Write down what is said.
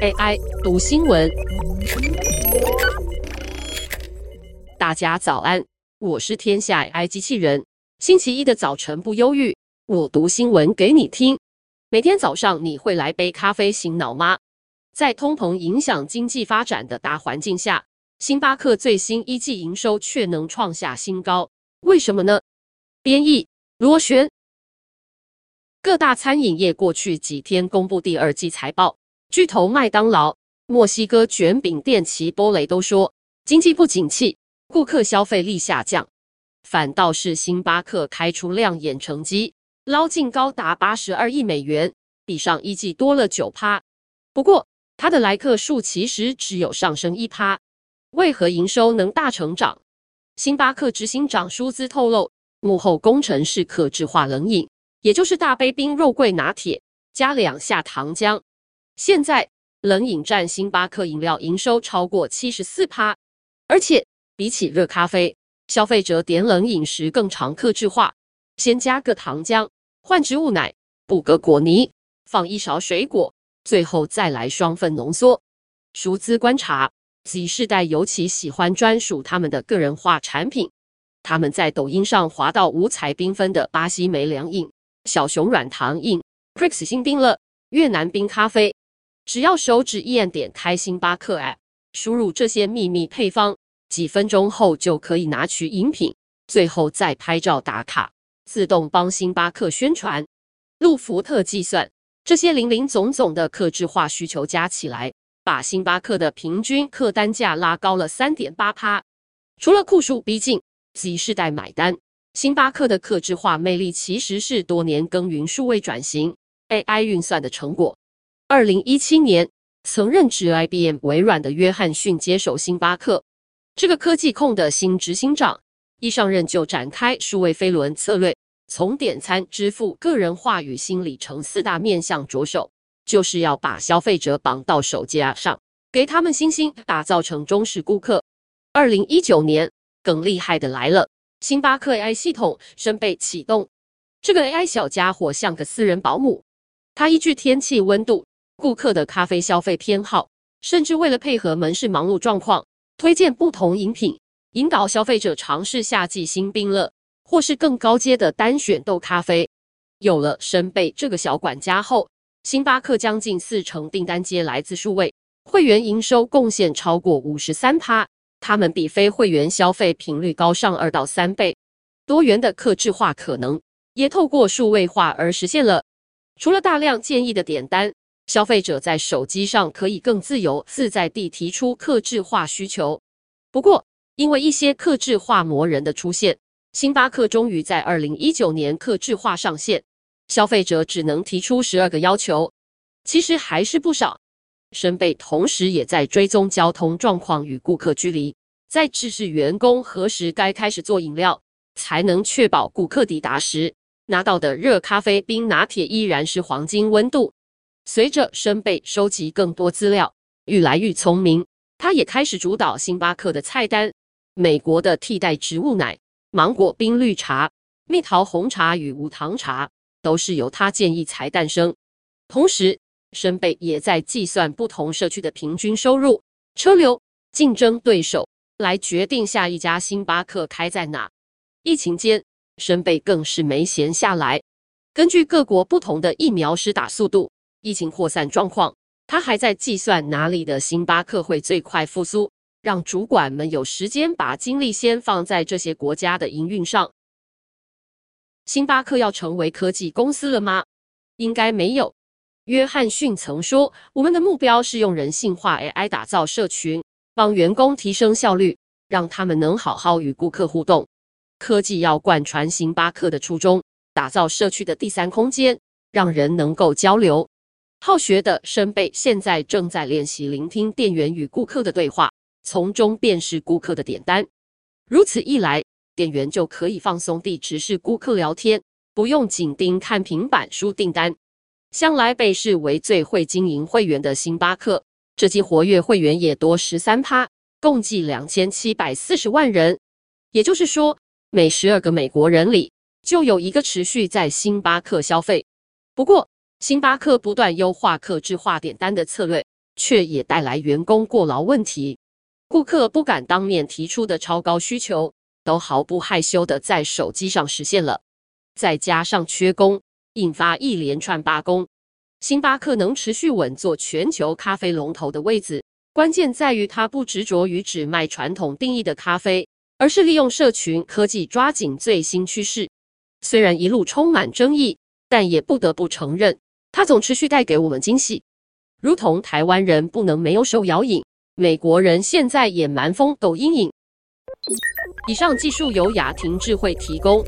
AI 读新闻，大家早安，我是天下 AI 机器人。星期一的早晨不忧郁，我读新闻给你听。每天早上你会来杯咖啡醒脑吗？在通膨影响经济发展的大环境下，星巴克最新一季营收却能创下新高，为什么呢？编译螺旋。各大餐饮业过去几天公布第二季财报。巨头麦当劳、墨西哥卷饼店齐波雷都说经济不景气，顾客消费力下降。反倒是星巴克开出亮眼成绩，捞进高达八十二亿美元，比上一季多了九趴。不过，它的来客数其实只有上升一趴。为何营收能大成长？星巴克执行长舒兹透露，幕后功臣是客制化冷饮，也就是大杯冰肉桂拿铁加两下糖浆。现在冷饮占星巴克饮料营收超过七十四趴，而且比起热咖啡，消费者点冷饮时更常客制化，先加个糖浆，换植物奶，补个果泥，放一勺水果，最后再来双份浓缩。熟资观察，Z 世代尤其喜欢专属他们的个人化产品，他们在抖音上滑到五彩缤纷的巴西莓凉饮、小熊软糖饮、Prix 新冰乐、越南冰咖啡。只要手指一按，点开星巴克 App，输入这些秘密配方，几分钟后就可以拿取饮品，最后再拍照打卡，自动帮星巴克宣传。路福特计算，这些林林总总的客制化需求加起来，把星巴克的平均客单价拉高了三点八趴。除了酷数逼近，Z 世代买单，星巴克的客制化魅力其实是多年耕耘数位转型、AI 运算的成果。二零一七年，曾任职 IBM 微软的约翰逊接手星巴克，这个科技控的新执行长一上任就展开数位飞轮策略，从点餐、支付、个人化与新里程四大面向着手，就是要把消费者绑到手机上，给他们信心，打造成忠实顾客。二零一九年，更厉害的来了，星巴克 AI 系统深被启动，这个 AI 小家伙像个私人保姆，它依据天气温度。顾客的咖啡消费偏好，甚至为了配合门市忙碌状况，推荐不同饮品，引导消费者尝试夏季新冰乐，或是更高阶的单选豆咖啡。有了深贝这个小管家后，星巴克将近四成订单皆来自数位会员，营收贡献超过五十三趴。他们比非会员消费频率高上二到三倍，多元的客制化可能也透过数位化而实现了。除了大量建议的点单。消费者在手机上可以更自由自在地提出客制化需求。不过，因为一些客制化魔人的出现，星巴克终于在二零一九年客制化上线，消费者只能提出十二个要求，其实还是不少。申贝同时也在追踪交通状况与顾客距离，在指示员工何时该开始做饮料，才能确保顾客抵达时拿到的热咖啡冰拿铁依然是黄金温度。随着申贝收集更多资料，愈来愈聪明，他也开始主导星巴克的菜单。美国的替代植物奶、芒果冰绿茶、蜜桃红茶与无糖茶都是由他建议才诞生。同时，申贝也在计算不同社区的平均收入、车流、竞争对手，来决定下一家星巴克开在哪。疫情间，申贝更是没闲下来，根据各国不同的疫苗施打速度。疫情扩散状况，他还在计算哪里的星巴克会最快复苏，让主管们有时间把精力先放在这些国家的营运上。星巴克要成为科技公司了吗？应该没有。约翰逊曾说：“我们的目标是用人性化 AI 打造社群，帮员工提升效率，让他们能好好与顾客互动。科技要贯穿星巴克的初衷，打造社区的第三空间，让人能够交流。”好学的申贝现在正在练习聆听店员与顾客的对话，从中辨识顾客的点单。如此一来，店员就可以放松地直视顾客聊天，不用紧盯看平板输订单。向来被视为最会经营会员的星巴克，这季活跃会员也多十三趴，共计两千七百四十万人。也就是说，每十二个美国人里就有一个持续在星巴克消费。不过，星巴克不断优化客制化点单的策略，却也带来员工过劳问题。顾客不敢当面提出的超高需求，都毫不害羞地在手机上实现了。再加上缺工，引发一连串罢工。星巴克能持续稳坐全球咖啡龙头的位置，关键在于它不执着于只卖传统定义的咖啡，而是利用社群科技抓紧最新趋势。虽然一路充满争议，但也不得不承认，它总持续带给我们惊喜。如同台湾人不能没有手摇影，美国人现在也蛮疯抖音影。以上技术由雅婷智慧提供。